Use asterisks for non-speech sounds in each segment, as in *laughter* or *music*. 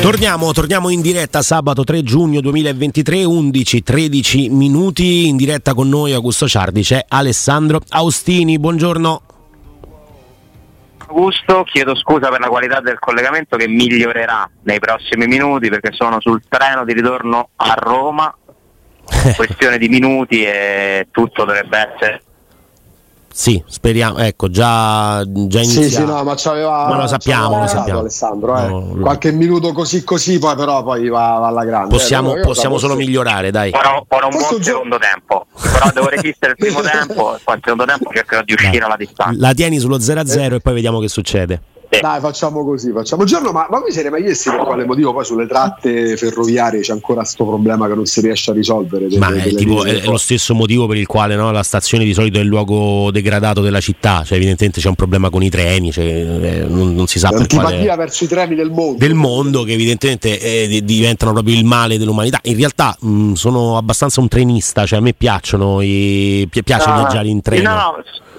Torniamo, torniamo in diretta sabato 3 giugno 2023, 11-13 minuti. In diretta con noi Augusto Ciardi c'è Alessandro Austini. Buongiorno. Augusto, chiedo scusa per la qualità del collegamento che migliorerà nei prossimi minuti perché sono sul treno di ritorno a Roma. *laughs* Questione di minuti e tutto dovrebbe essere sì, speriamo, ecco, già, già iniziato. Sì, sì, no, ma c'aveva. Ma lo sappiamo, lo sappiamo. Alessandro, eh. No, Qualche minuto così così, poi però poi va, va alla grande. Possiamo, eh, possiamo solo migliorare, dai. Farò, farò un Questo buon gio- secondo tempo, però devo resistere il primo *laughs* tempo e poi il secondo tempo cercherò di uscire alla distanza. La tieni sullo 0-0 e poi vediamo che succede. Dai, facciamo così, facciamo giorno, ma, ma vi siete mai chiesti per quale motivo poi sulle tratte ferroviarie c'è ancora questo problema che non si riesce a risolvere? delle- Ma è, delle tipo, linee è- è lo stesso motivo per il quale no, la stazione di solito è il luogo degradato della città, cioè evidentemente c'è un problema con i treni, cioè, eh, non, non si sa per L'antipatia quale verso i treni del mondo. del mondo che evidentemente eh, di- diventano proprio il male dell'umanità. In realtà mh, sono abbastanza un trenista, cioè a me piacciono i, pi- piace Ah, viaggiare in treno. No, no,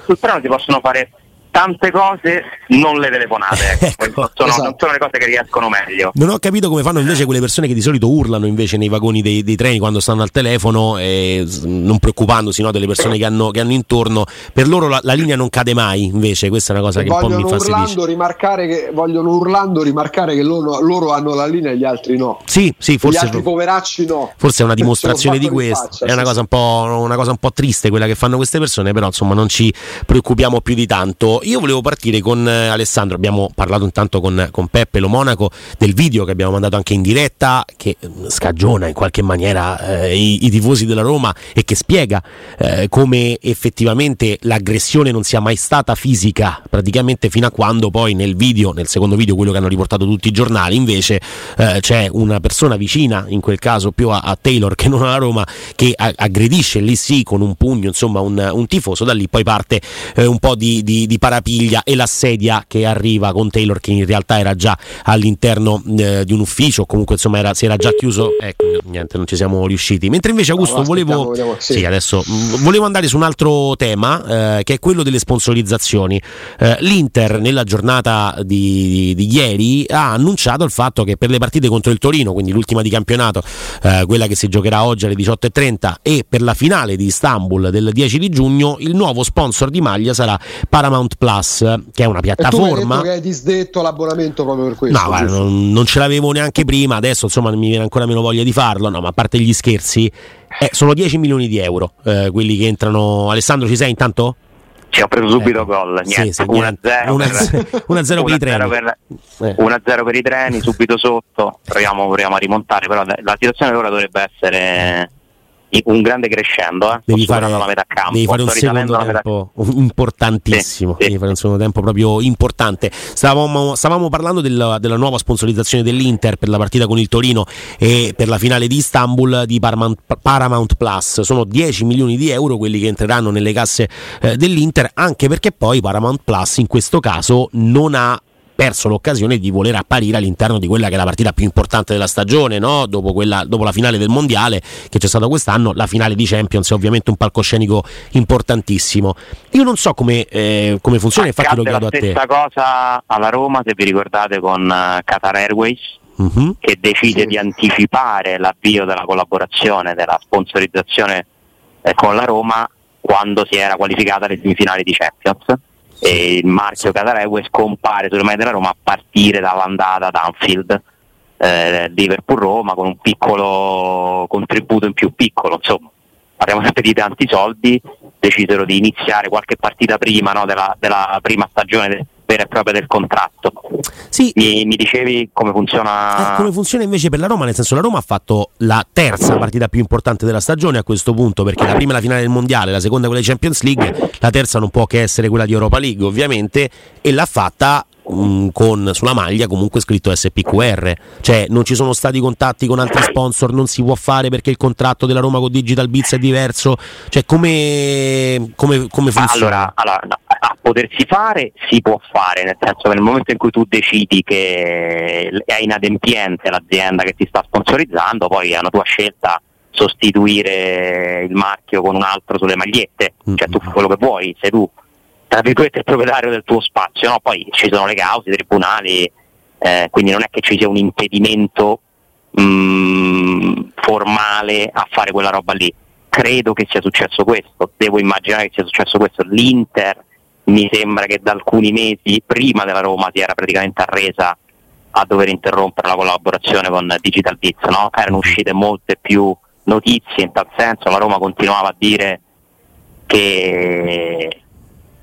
sul treno si possono fare tante cose, non le telefonate. *laughs* Ecco. Ecco, sono, esatto. non sono le cose che riescono meglio. Non ho capito come fanno invece quelle persone che di solito urlano invece nei vagoni dei, dei treni quando stanno al telefono, e s- non preoccupandosi no, delle persone che hanno, che hanno intorno. Per loro la, la linea non cade mai, invece, questa è una cosa che un po' mi vogliono infastidisce. urlando, rimarcare che, vogliono urlando rimarcare che loro, loro hanno la linea e gli altri no. Sì, sì, Gli forse. altri poveracci no. Forse è una dimostrazione di questo, faccia, è una sì, cosa, un po', una cosa un po' triste quella che fanno queste persone, però insomma non ci preoccupiamo più di tanto. Io volevo partire con eh, Alessandro, abbiamo parlato intanto con, con Peppe Lo Monaco del video che abbiamo mandato anche in diretta, che eh, scagiona in qualche maniera eh, i, i tifosi della Roma e che spiega eh, come effettivamente l'aggressione non sia mai stata fisica, praticamente fino a quando poi nel video, nel secondo video, quello che hanno riportato tutti i giornali, invece eh, c'è una persona vicina, in quel caso più a, a Taylor che non alla Roma, che a- aggredisce lì sì con un pugno, insomma un, un tifoso, da lì poi parte eh, un po' di, di- di parapiglia e l'assedia che arriva con Taylor che in realtà era già all'interno eh, di un ufficio, comunque insomma era- si era già chiuso, ecco niente, non ci siamo riusciti. Mentre invece Augusto no, volevo... vediamo, sì. Sì, adesso mh, volevo andare su un altro tema eh, che è quello delle sponsorizzazioni. Eh, L'Inter nella giornata di, di- di ieri ha annunciato il fatto che per le partite contro il Torino, quindi l'ultima di campionato, eh, quella che si giocherà oggi alle 18.30 e per la finale di Istanbul del 10 di giugno, il nuovo sponsor di maglia sarà Paramount Plus, che è una E tu mi hai piattaforma. detto che hai disdetto l'abbonamento proprio per questo. No, guarda, non, non ce l'avevo neanche prima, adesso insomma mi viene ancora meno voglia di farlo, no, ma a parte gli scherzi, eh, sono 10 milioni di euro eh, quelli che entrano. Alessandro, ci sei intanto? Ci ho preso subito Ecco. gol, Sì, niente, sì, 1-0 niente. per- 1-0 1-0 per i treni. 1-0 per- Eh. 1-0 per i treni, subito sotto, proviamo, proviamo a rimontare, però la situazione ora dovrebbe essere un grande crescendo, eh. Devi fare, la metà campo, devi fare un secondo la metà tempo importantissimo. Sì, sì. Devi fare un secondo tempo proprio importante. Stavamo, stavamo parlando della, della nuova sponsorizzazione dell'Inter per la partita con il Torino e per la finale di Istanbul di Paramount, Paramount Plus. Sono 10 milioni di euro quelli che entreranno nelle casse eh, dell'Inter, anche perché poi Paramount Plus in questo caso non ha perso l'occasione di voler apparire all'interno di quella che è la partita più importante della stagione, no? dopo, quella- dopo la finale del mondiale che c'è stata quest'anno, la finale di Champions è ovviamente un palcoscenico importantissimo. Io non so come, eh, come funziona, infatti lo chiedo a la te. stessa cosa alla Roma, se vi ricordate, con eh, Qatar Airways, Mhm. che decide Sì. di anticipare l'avvio della collaborazione, della sponsorizzazione eh, con la Roma quando si era qualificata alle semifinali di Champions. E il marchio Qatar Airways compare sulle mani della Roma a partire dall'andata da Anfield. Eh, Liverpool-Roma con un piccolo contributo in più piccolo, insomma, parliamo sempre di tanti soldi, decisero di iniziare qualche partita prima no, della, della prima stagione vera e propria del contratto. Sì, Mi, mi dicevi come funziona? Eh, come funziona invece per la Roma? Nel senso, la Roma ha fatto la terza partita più importante della stagione a questo punto, perché la prima è la finale del mondiale, la seconda è quella di Champions League, la terza non può che essere quella di Europa League, ovviamente, e l'ha fatta mh, con, sulla maglia comunque scritto SPQR, cioè non ci sono stati contatti con altri sponsor, non si può fare perché il contratto della Roma con Digital Biz è diverso, cioè come, come, come funziona? Allora, allora, a potersi fare si può fare, nel senso che nel momento in cui tu decidi che è inadempiente l'azienda che ti sta sponsorizzando, poi è una tua scelta sostituire il marchio con un altro sulle magliette, cioè tu fai quello che vuoi, sei tu tra virgolette il proprietario del tuo spazio, no? poi ci sono le cause, i tribunali, eh, quindi non è che ci sia un impedimento mh, mm, formale a fare quella roba lì. Credo che sia successo questo, devo immaginare che sia successo questo. L'Inter mi sembra che da alcuni mesi prima della Roma si era praticamente arresa a dover interrompere la collaborazione con Digital Bits, no? erano uscite molte più notizie in tal senso, la Roma continuava a dire che,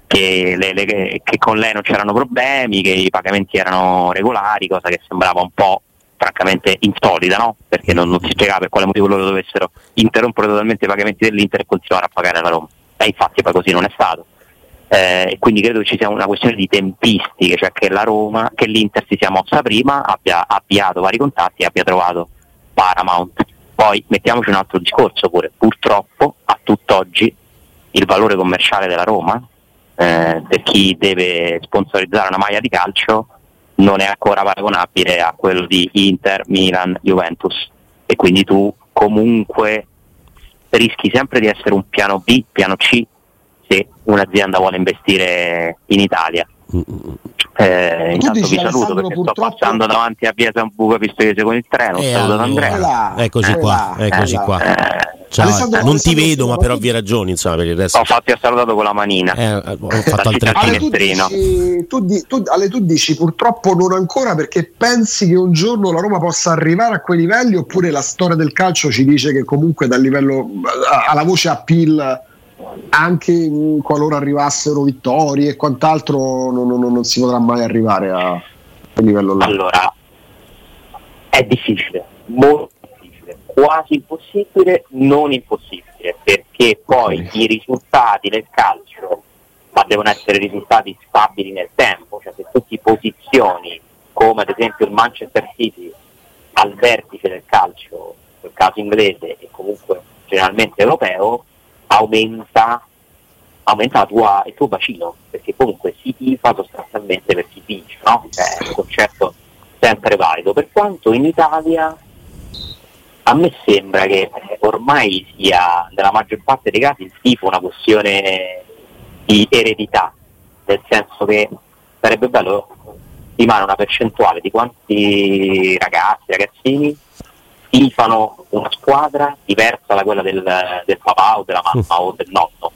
che, le, le, che, con lei non c'erano problemi, che i pagamenti erano regolari, cosa che sembrava un po' francamente insolita, no? perché non, non, si spiegava per quale motivo loro dovessero interrompere totalmente i pagamenti dell'Inter e continuare a pagare la Roma. E infatti poi così non è stato. Eh, quindi credo che ci sia una questione di tempistiche, cioè che la Roma, che l'Inter si sia mossa prima, abbia avviato vari contatti e abbia trovato Paramount poi mettiamoci un altro discorso pure, purtroppo a tutt'oggi il valore commerciale della Roma eh, per chi deve sponsorizzare una maglia di calcio non è ancora paragonabile a quello di Inter, Milan, Juventus e quindi tu comunque rischi sempre di essere un piano B, piano C se un'azienda vuole investire in Italia. Eh, intanto vi saluto perché sto passando davanti a via San Buca visto che sei con il treno. Eh, saluto allora, Andrea. Eccoci eh, qua, eccoci qua. Eh, Ciao, non ti vedo, ma per ovvie ragioni, insomma, per il resto. Ho fatto salutato con la manina. Eh, ho fatto Ale, tu dici, tu, di, tu, Ale, tu dici purtroppo non ancora perché pensi che un giorno la Roma possa arrivare a quei livelli oppure la storia del calcio ci dice che comunque dal livello alla voce appeal anche qualora arrivassero vittorie e quant'altro non, non, non si potrà mai arrivare a, a livello là. Allora, è difficile, molto difficile, quasi impossibile, non impossibile, perché poi i risultati del calcio, ma devono essere risultati stabili nel tempo, cioè se tu ti posizioni come ad esempio il Manchester City al vertice del calcio, nel caso inglese e comunque generalmente europeo, aumenta, aumenta tua, il tuo bacino, perché comunque si tifa sostanzialmente per chi vince, no? Cioè, è un concetto sempre valido. Per quanto in Italia a me sembra che ormai sia nella maggior parte dei casi il tifo una questione di eredità, nel senso che sarebbe bello stimare una percentuale di quanti ragazzi, ragazzini tifano una squadra diversa da quella del, del papà o della mamma o del nonno.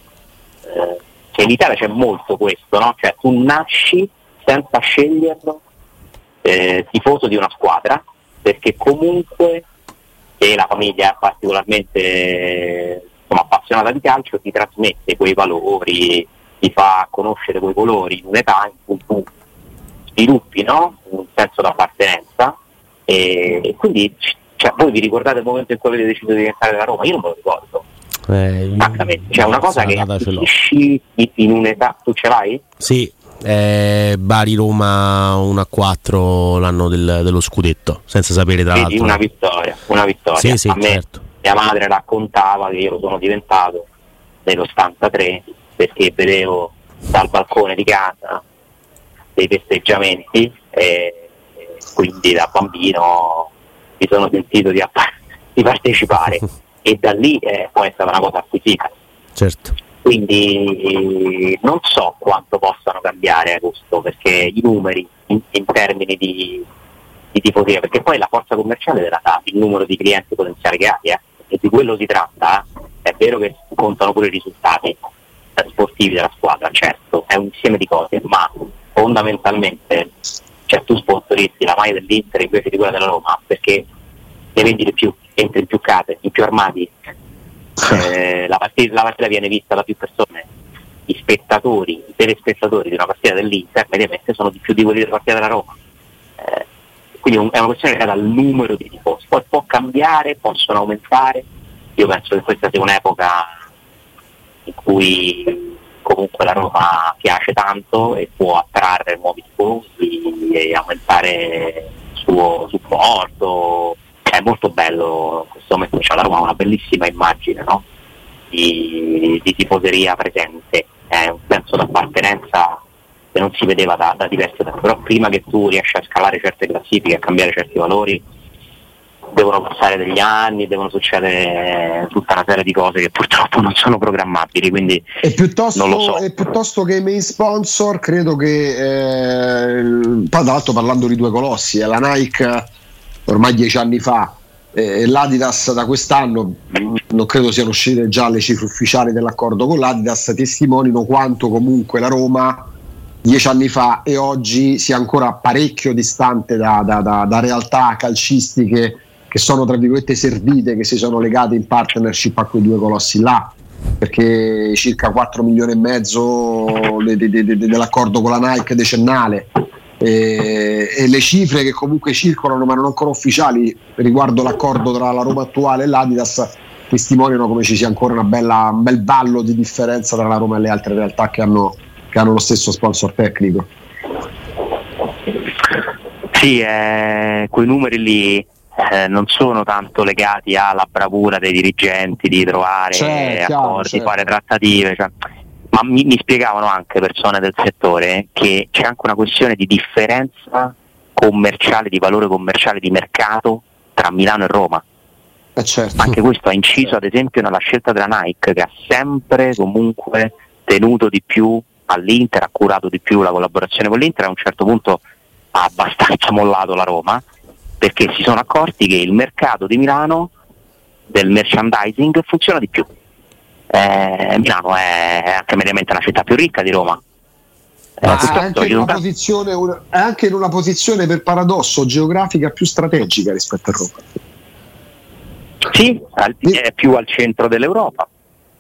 Eh, in Italia c'è molto questo, no? Cioè tu nasci senza sceglierlo eh, tifoso di una squadra, perché comunque se la famiglia è particolarmente insomma, appassionata di calcio ti trasmette quei valori, ti fa conoscere quei colori in un'età in cui tu sviluppi no? un senso d'appartenenza e quindi cioè, voi vi ricordate il momento in cui avete deciso di diventare la Roma? Io non me lo ricordo. Eh, cioè una cosa che capisci in un'età, tu ce l'hai? Sì, eh, Bari Roma 1 a 4 l'anno del, dello scudetto, senza sapere tra Vedi, l'altro. Una vittoria, una vittoria. Sì, sì, a me certo. mia madre raccontava che io sono diventato nell'83 perché vedevo dal balcone di casa dei festeggiamenti e quindi da bambino mi sono sentito di, di partecipare *laughs* e da lì eh, può essere una cosa acquisita. Certo. Quindi non so quanto possano cambiare a gusto, perché i numeri in, in termini di, di, tifoseria, perché poi la forza commerciale della dà il numero di clienti potenziali che hai, eh, e di quello si tratta, eh. è vero che contano pure i risultati sportivi della squadra, certo, è un insieme di cose, ma fondamentalmente cioè tu sponsorizzi la maglia dell'Inter invece di quella della Roma perché ne vendi di più, entri in più case, in più armadi, eh, la, partita, la, partita, viene vista da più persone, i spettatori, i telespettatori di una partita dell'Inter mediamente sono di più di quelli della partita della Roma. Eh, quindi è una questione legata al numero di tifosi, poi può cambiare, possono aumentare, io penso che questa sia un'epoca in cui comunque la Roma piace tanto e può attrarre nuovi tifosi e aumentare il suo supporto. È molto bello in questo momento, cioè la Roma una bellissima immagine no? di, di, tifoseria presente, è un senso d'appartenenza che non si vedeva da, da diverso tempo, però prima che tu riesci a scalare certe classifiche, a cambiare certi valori, devono passare degli anni, devono succedere tutta una serie di cose che purtroppo non sono programmabili. Quindi e piuttosto, non lo so. e piuttosto che i main sponsor, credo che eh, poi tra l'altro parlando di due colossi, eh, la Nike ormai dieci anni fa e l'Adidas da quest'anno non credo siano uscite già le cifre ufficiali dell'accordo con l'Adidas testimoniano quanto comunque la Roma dieci anni fa e oggi sia ancora parecchio distante da, da, da, da realtà calcistiche che sono tra virgolette servite, che si sono legate in partnership a quei due colossi là, perché circa 4 milioni e mezzo de, de, de, dell'accordo con la Nike decennale e, e, le cifre che comunque circolano ma non ancora ufficiali riguardo l'accordo tra la Roma attuale e l'Adidas testimoniano come ci sia ancora bella, un bel ballo di differenza tra la Roma e le altre realtà che hanno, che hanno lo stesso sponsor tecnico. Sì, eh, quei numeri lì eh, non sono tanto legati alla bravura dei dirigenti di trovare certo, accordi, certo. fare trattative, cioè, ma mi, mi, spiegavano anche persone del settore che c'è anche una questione di differenza commerciale, di valore commerciale di mercato tra Milano e Roma. Eh certo. Anche questo ha inciso ad esempio nella scelta della Nike che ha sempre comunque tenuto di più all'Inter, ha curato di più la collaborazione con l'Inter, a un certo punto ha abbastanza mollato la Roma perché si sono accorti che il mercato di Milano del merchandising funziona di più. Eh, Milano è anche mediamente la città più ricca di Roma. Eh, è, anche in una posizione, è anche in una posizione per paradosso geografica più strategica rispetto a Roma. Sì, è più al centro dell'Europa,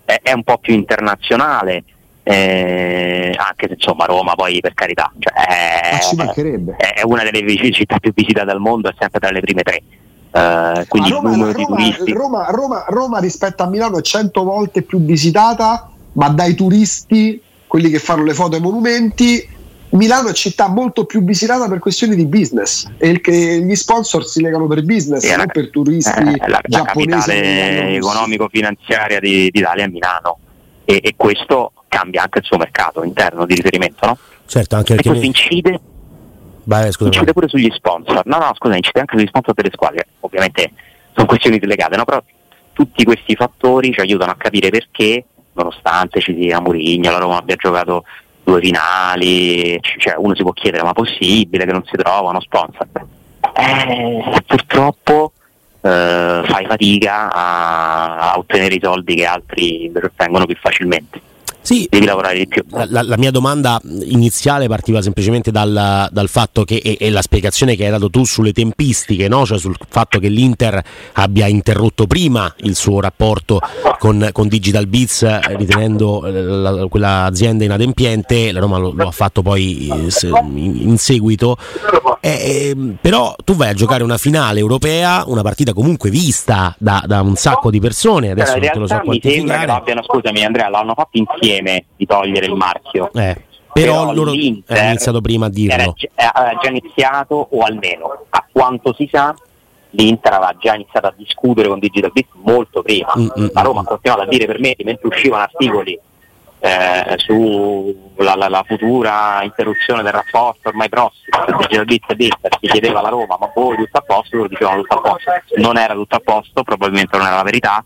è, è un po' più internazionale, eh, anche se insomma Roma poi per carità cioè, è, è, una delle città più visitate al mondo, è sempre tra le prime tre. Uh, quindi Roma, il numero Roma, di turisti Roma, Roma, Roma, rispetto a Milano è 100 volte più visitata, ma dai turisti, quelli che fanno le foto ai monumenti, Milano è città molto più visitata per questioni di business e gli sponsor si legano per business, sì, non la, per turisti eh, la, giapponesi. La capitale economico-finanziaria di, d'Italia è Milano e, e questo cambia anche il suo mercato interno di riferimento, no? Certo, anche perché e questo incide, vai, scusa, incide pure sugli sponsor. No, no, scusa, incide anche sugli sponsor delle squadre. Ovviamente sono questioni delegate, no? Però tutti questi fattori ci aiutano a capire perché, nonostante ci sia Murigno, la Roma abbia giocato due finali, cioè uno si può chiedere ma possibile che non si trova uno sponsor? Eh, purtroppo fai fatica a, a, ottenere i soldi che altri ottengono più facilmente. Sì, devi lavorare di più. La, la, mia domanda iniziale partiva semplicemente dal, dal fatto che, e, e, la spiegazione che hai dato tu sulle tempistiche, no? cioè sul fatto che l'Inter abbia interrotto prima il suo rapporto con, con Digital Beats ritenendo eh, la, quell'azienda inadempiente, la Roma lo, lo ha fatto poi eh, in, in seguito, eh, eh, però tu vai a giocare una finale europea, una partita comunque vista da, da un sacco di persone, adesso in non te lo so mi sembra che l'abbiano, scusami Andrea, l'hanno fatto insieme di togliere il marchio. Eh, però, però loro hanno iniziato prima a dirlo. Era, aveva già iniziato, o almeno a quanto si sa, l'Inter aveva già iniziato a discutere con Digital Beat molto prima. Mm, mm, la Roma ha continuato a dire per me, mentre uscivano articoli eh, sulla la, la futura interruzione del rapporto ormai prossimo, Digital Beat e Bitter si chiedeva alla Roma ma voi tutto a posto, loro dicevano tutto a posto. Non era tutto a posto, probabilmente non era la verità,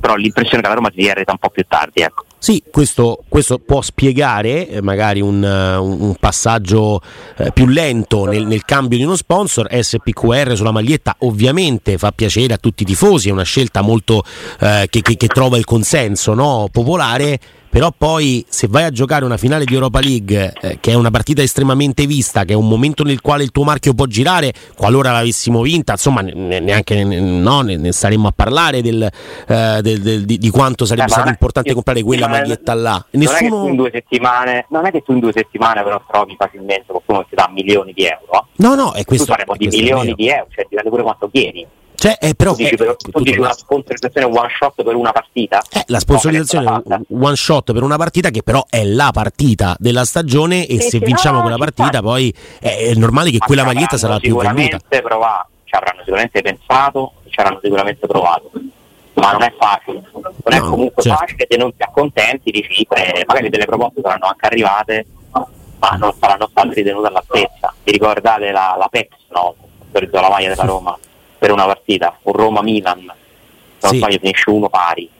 però l'impressione che la Roma si è resa un po' più tardi. Ecco. Sì, questo, questo, può spiegare eh, magari un, un, un passaggio eh, più lento nel, nel, cambio di uno sponsor. SPQR sulla maglietta ovviamente fa piacere a tutti i tifosi, è una scelta molto eh, che, che, che, trova il consenso no? popolare però poi se vai a giocare una finale di Europa League eh, che è una partita estremamente vista che è un momento nel quale il tuo marchio può girare qualora l'avessimo vinta insomma neanche no, ne, ne staremmo a parlare del, eh, del, del, di, di, quanto sarebbe eh, stato importante comprare quella maglietta là Nessuno... non, è in due settimane, non è che tu in due settimane però trovi facilmente qualcuno che ti dà milioni di euro. No no è questo tu faremo di milioni di euro cioè dipende pure quanto chiedi Cioè, eh, però, tu dici, eh, per, tu dici una sponsorizzazione one shot per una partita? Eh, la sponsorizzazione one shot per una partita che però è la partita della stagione e sì, se vinciamo no, quella partita poi è, è normale che Ma quella maglietta sarà più venduta. Provato, ci avranno sicuramente pensato, ci avranno sicuramente provato ma non è facile, non no, è comunque certo. facile che non ti accontenti di cifre, magari delle proposte saranno anche arrivate, ma non saranno state ritenute all'altezza. Vi ricordate la, la Pepsi, no? Autorizzò la maglia della Roma per una partita, un Roma-Milan, se non sbaglio finisce uno pari.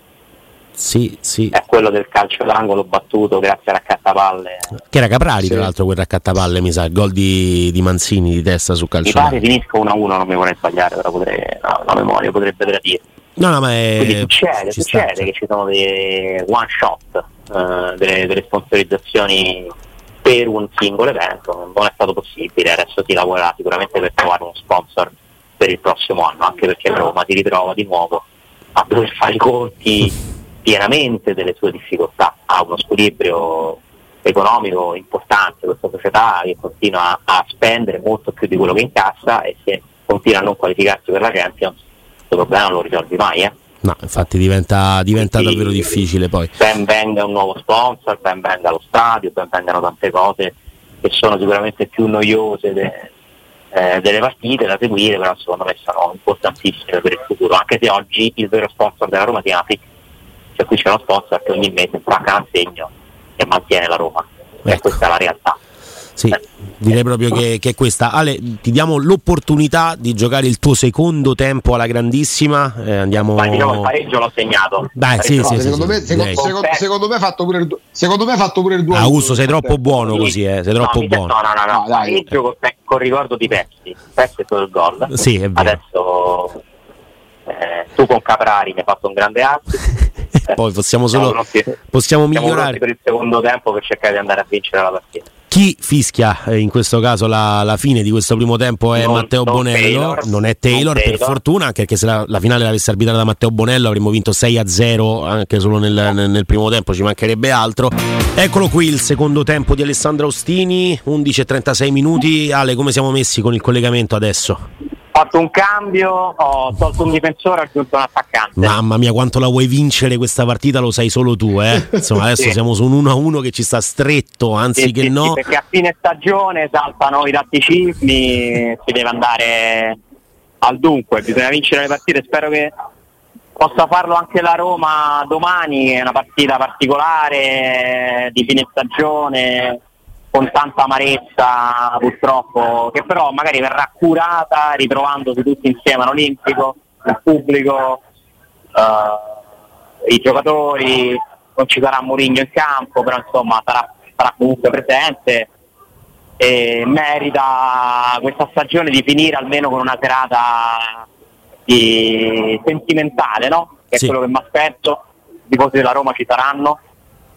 Sì, sì. È quello del calcio d'angolo battuto grazie a raccattapalle. Che era Caprari, sì. tra l'altro, quel raccattapalle, mi sa, il gol di, di, Manzini di testa su calcio. Mi pare finisca 1-1, non mi vorrei sbagliare, però potrei, no, la memoria potrebbe dire. No, no, ma è... Quindi succede, ci succede sta, che ci sono dei one shot, uh, delle, delle sponsorizzazioni per un singolo evento, non è stato possibile, adesso si lavorerà sicuramente per trovare uno sponsor per il prossimo anno, anche perché Roma si ritrova di nuovo a dover fare i conti pienamente delle sue difficoltà, ha uno squilibrio economico importante questa società che continua a spendere molto più di quello che incassa e se continua a non qualificarsi per la Champions questo problema non lo risolvi mai. Eh? No, infatti diventa, diventa davvero difficile poi. Ben venga un nuovo sponsor, ben venga lo stadio, ben vengano tante cose che sono sicuramente più noiose de, eh, delle partite da seguire, però secondo me sono importantissime per il futuro, anche se oggi il vero sponsor della Roma si chiama Fix, cioè qui c'è uno sponsor che ogni mese fa un segno e mantiene la Roma, ecco. e questa è la realtà. Sì, direi proprio che, che, è questa. Ale, ti diamo l'opportunità di giocare il tuo secondo tempo alla grandissima. Eh, andiamo... Dai, diciamo il pareggio l'ho segnato. Dai, sì, sì, secondo, me, secondo, secondo, secondo, me fatto pure il, secondo me ha fatto pure il 2 Augusto, sei troppo buono così, eh, sei troppo no, buono. No, no, no, no, dai. pareggio con, con ricordo di Pepsi. Pepsi è stato il gol. Sì, è vero. Adesso eh, tu con Caprari mi hai fatto un grande atto. *laughs* Poi possiamo solo possiamo migliorare per il secondo tempo per cercare di andare a vincere la partita. Chi fischia eh, in questo caso la, la, fine di questo primo tempo è non, Matteo non Bonello, Taylor, non è Taylor, non per Taylor. fortuna, anche perché se la, la, finale l'avesse arbitrata da Matteo Bonello avremmo vinto 6-0 anche solo nel, nel, nel, primo tempo, ci mancherebbe altro. Eccolo qui il secondo tempo di Alessandro Austini, 11-36 minuti. Ale, come siamo messi con il collegamento adesso? Fatto un cambio, ho tolto un difensore, ho aggiunto un attaccante. Mamma mia, quanto la vuoi vincere questa partita lo sai solo tu, eh? *laughs* Insomma, adesso sì. siamo su un 1-1 che ci sta stretto, anzi sì, che sì, no. perché a fine stagione saltano i tatticismi, si deve andare al dunque, bisogna vincere le partite, spero che possa farlo anche la Roma domani, è una partita particolare di fine stagione con tanta amarezza purtroppo, che però magari verrà curata ritrovandosi tutti insieme all'Olimpico, il pubblico, eh, i giocatori, non ci sarà Mourinho in campo, però insomma sarà, sarà comunque presente e merita questa stagione di finire almeno con una serata di... sentimentale, no? che sì. è quello che mi aspetto. I tifosi della Roma ci saranno,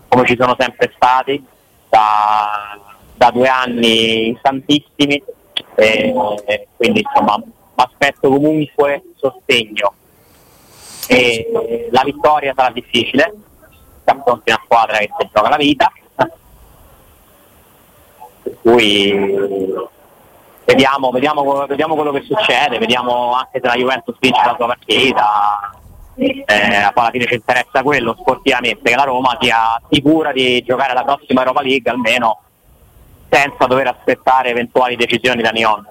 come ci sono sempre stati, da, da due anni tantissimi e, quindi insomma aspetto comunque sostegno. E la vittoria sarà difficile siamo fronte a una squadra che si gioca la vita per cui vediamo, vediamo, vediamo quello che succede vediamo anche se la Juventus vince la sua partita eh, poi alla fine ci interessa quello sportivamente che la Roma sia sicura di giocare la prossima Europa League almeno senza dover aspettare eventuali decisioni da Nyon.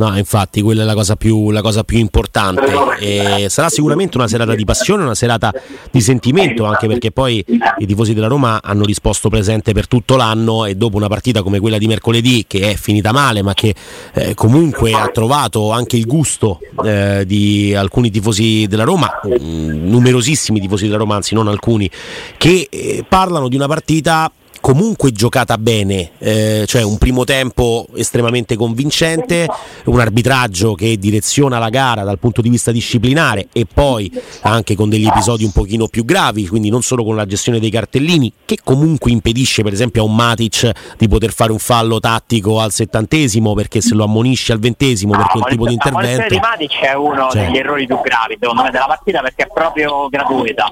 No, infatti, quella è la cosa più, la cosa più importante. E sarà sicuramente una serata di passione, una serata di sentimento, anche perché poi i tifosi della Roma hanno risposto presente per tutto l'anno e dopo una partita come quella di mercoledì, che è finita male, ma che eh, comunque ha trovato anche il gusto eh, di alcuni tifosi della Roma, mm, numerosissimi tifosi della Roma, anzi non alcuni, che eh, parlano di una partita comunque giocata bene, eh, cioè un primo tempo estremamente convincente, un arbitraggio che direziona la gara dal punto di vista disciplinare e poi anche con degli episodi un pochino più gravi, quindi non solo con la gestione dei cartellini, che comunque impedisce per esempio a un Matic di poter fare un fallo tattico al settantesimo perché se lo ammonisce al ventesimo per quel tipo di intervento. La di Matic è uno cioè. degli errori più gravi secondo me della partita perché è proprio gratuita.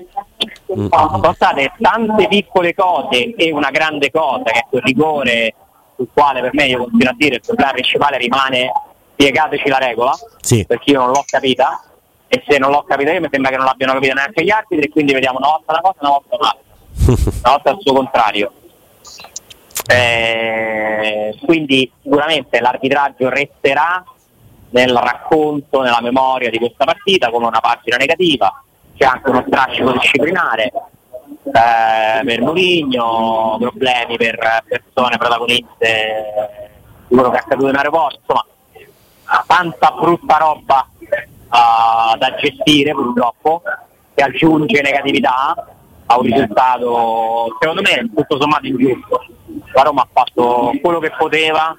Mm. Sono state tante piccole cose e una grande cosa che è quel rigore sul quale per me io continuo a dire il problema principale rimane spiegateci la regola sì. perché io non l'ho capita e se non l'ho capito io mi sembra che non l'abbiano capito neanche gli altri e quindi vediamo una volta una cosa una volta un'altra *laughs* una volta il suo contrario eh, quindi sicuramente l'arbitraggio resterà nel racconto, nella memoria di questa partita come una pagina negativa, c'è anche uno strascico disciplinare eh, per Murigno, problemi per persone protagoniste di quello che è accaduto in aeroporto, insomma tanta brutta roba uh, da gestire purtroppo che aggiunge negatività a un risultato secondo me tutto sommato ingiusto. La Roma ha fatto quello che poteva,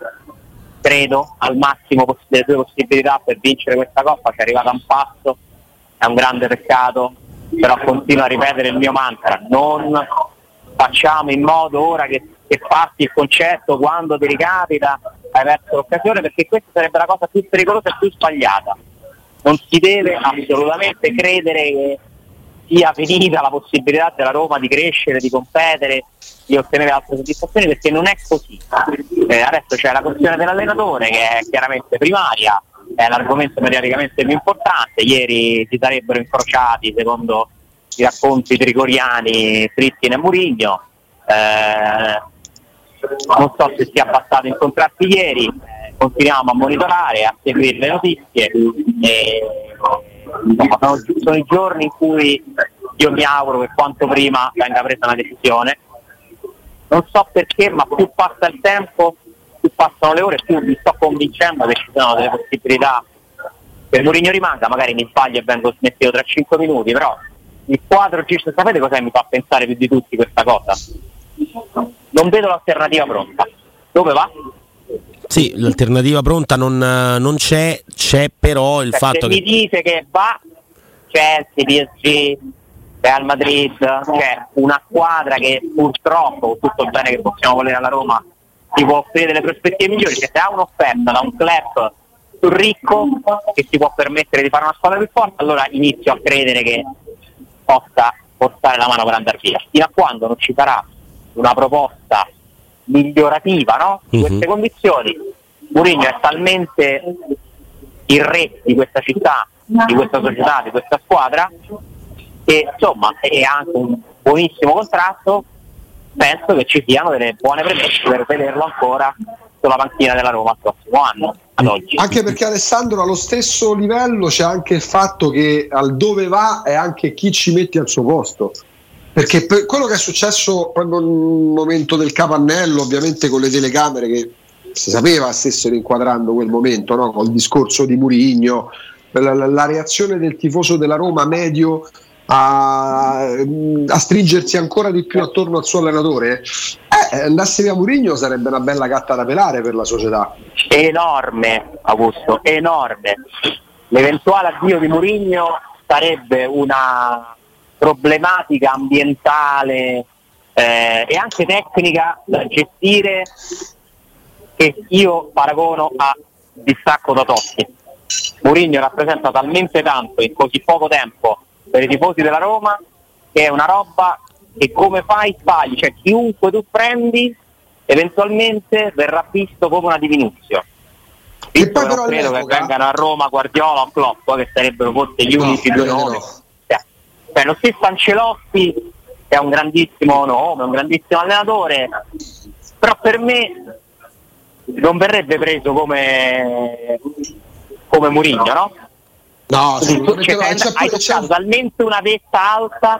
credo, al massimo delle sue possibilità per vincere questa coppa, ci è arrivata un passo, è un grande peccato, però continuo a ripetere il mio mantra, non facciamo in modo ora che, che passi il concetto quando ti ricapita hai perso l'occasione perché questa sarebbe la cosa più pericolosa e più sbagliata. Non si deve assolutamente credere che sia finita la possibilità della Roma di crescere, di competere, di ottenere altre soddisfazioni perché non è così. Eh, adesso c'è la questione dell'allenatore che è chiaramente primaria, è l'argomento mediaticamente più importante. Ieri si sarebbero incrociati, secondo i racconti tricoriani, Frittin e Murigno. Eh, non so se si è abbassato in contratti ieri, eh, continuiamo a monitorare, a seguire le notizie. E, insomma, sono, sono, i giorni in cui io mi auguro che quanto prima venga presa una decisione. Non so perché, ma più passa il tempo, passano le ore, più mi sto convincendo che ci sono delle possibilità che Mourinho rimanga, magari mi sbaglio e vengo smettito tra 5 minuti, però il quadro Gis, sapete cosa mi fa pensare più di tutti questa cosa? Non vedo l'alternativa pronta. Dove va? Sì, l'alternativa pronta non, non c'è, c'è però il cioè, fatto se che... mi dice che va Chelsea, PSG, Real Madrid, cioè una squadra che purtroppo, tutto il bene che possiamo volere alla Roma, ti può offrire delle prospettive migliori, cioè se ha un'offerta da un club più ricco che si può permettere di fare una squadra più forte, allora inizio a credere che possa portare la mano per andare via. Fino a quando non ci sarà una proposta migliorativa no? di queste uh-huh. condizioni, Mourinho è talmente il re di questa città, di questa società, di questa squadra, che insomma è anche un buonissimo contratto, penso che ci siano delle buone premesse per vederlo ancora sulla panchina della Roma il prossimo anno. Ad oggi. Anche perché Alessandro allo stesso livello c'è anche il fatto che al dove va è anche chi ci metti al suo posto. Perché per quello che è successo proprio nel momento del capannello, ovviamente con le telecamere che si sapeva stessero inquadrando quel momento, no? col discorso di Murigno, la, la, la reazione del tifoso della Roma medio a, a, stringersi ancora di più attorno al suo allenatore, eh, andasse via Murigno sarebbe una bella gatta da pelare per la società. Enorme, Augusto, enorme. L'eventuale addio di Murigno sarebbe una problematica ambientale eh, e anche tecnica da gestire che io paragono a distacco da Totti. Murigno rappresenta talmente tanto in così poco tempo per i tifosi della Roma che è una roba che come fai sbagli, cioè chiunque tu prendi eventualmente verrà visto come una diminuzione. Visto che non credo che vengano a Roma Guardiola o Klopp, che sarebbero forse gli unici due nomi. No. Cioè, cioè, lo stesso Ancelotti che è un grandissimo nome, un grandissimo allenatore, però per me non verrebbe preso come, come Murigno, no? No, Quindi, cioè, hai, hai toccato talmente una vetta alta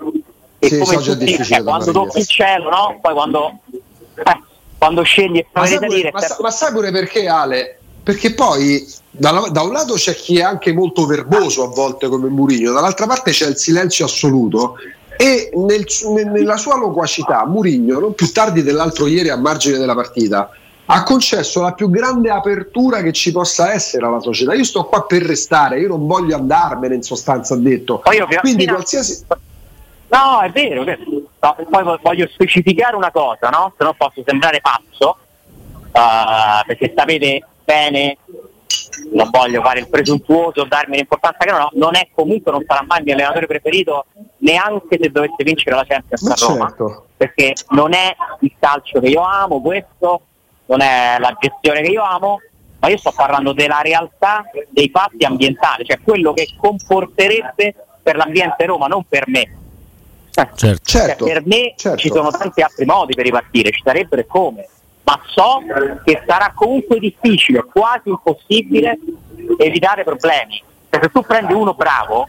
che sì, come so tutti, cioè, quando tocchi il cielo, no? Poi quando, eh, quando scegli e ma, sai pure, ma, ma sai pure perché Ale? Perché poi da, da, un lato c'è chi è anche molto verboso a volte come Murigno, dall'altra parte c'è il silenzio assoluto e nel, nella sua loquacità Murigno, non più tardi dell'altro ieri a margine della partita, ha concesso la più grande apertura che ci possa essere alla società. Io sto qua per restare, io non voglio andarmene in sostanza, ha detto. Poi Quindi qualsiasi... No, è vero, è vero. No, poi voglio specificare una cosa, no? Se no posso sembrare pazzo, uh, perché sapete bene, non voglio fare il presuntuoso, darmi l'importanza che no, non è comunque, non sarà mai il mio allenatore preferito, neanche se dovesse vincere la Champions a Roma, certo. perché non è il calcio che io amo, questo non è la gestione che io amo, ma io sto parlando della realtà dei fatti ambientali, cioè quello che comporterebbe per l'ambiente Roma, non per me. Certo. Cioè, Certo, per me certo. ci sono tanti altri modi per ripartire, ci sarebbero e come, ma so che sarà comunque difficile, quasi impossibile evitare problemi. Perché se tu prendi uno bravo,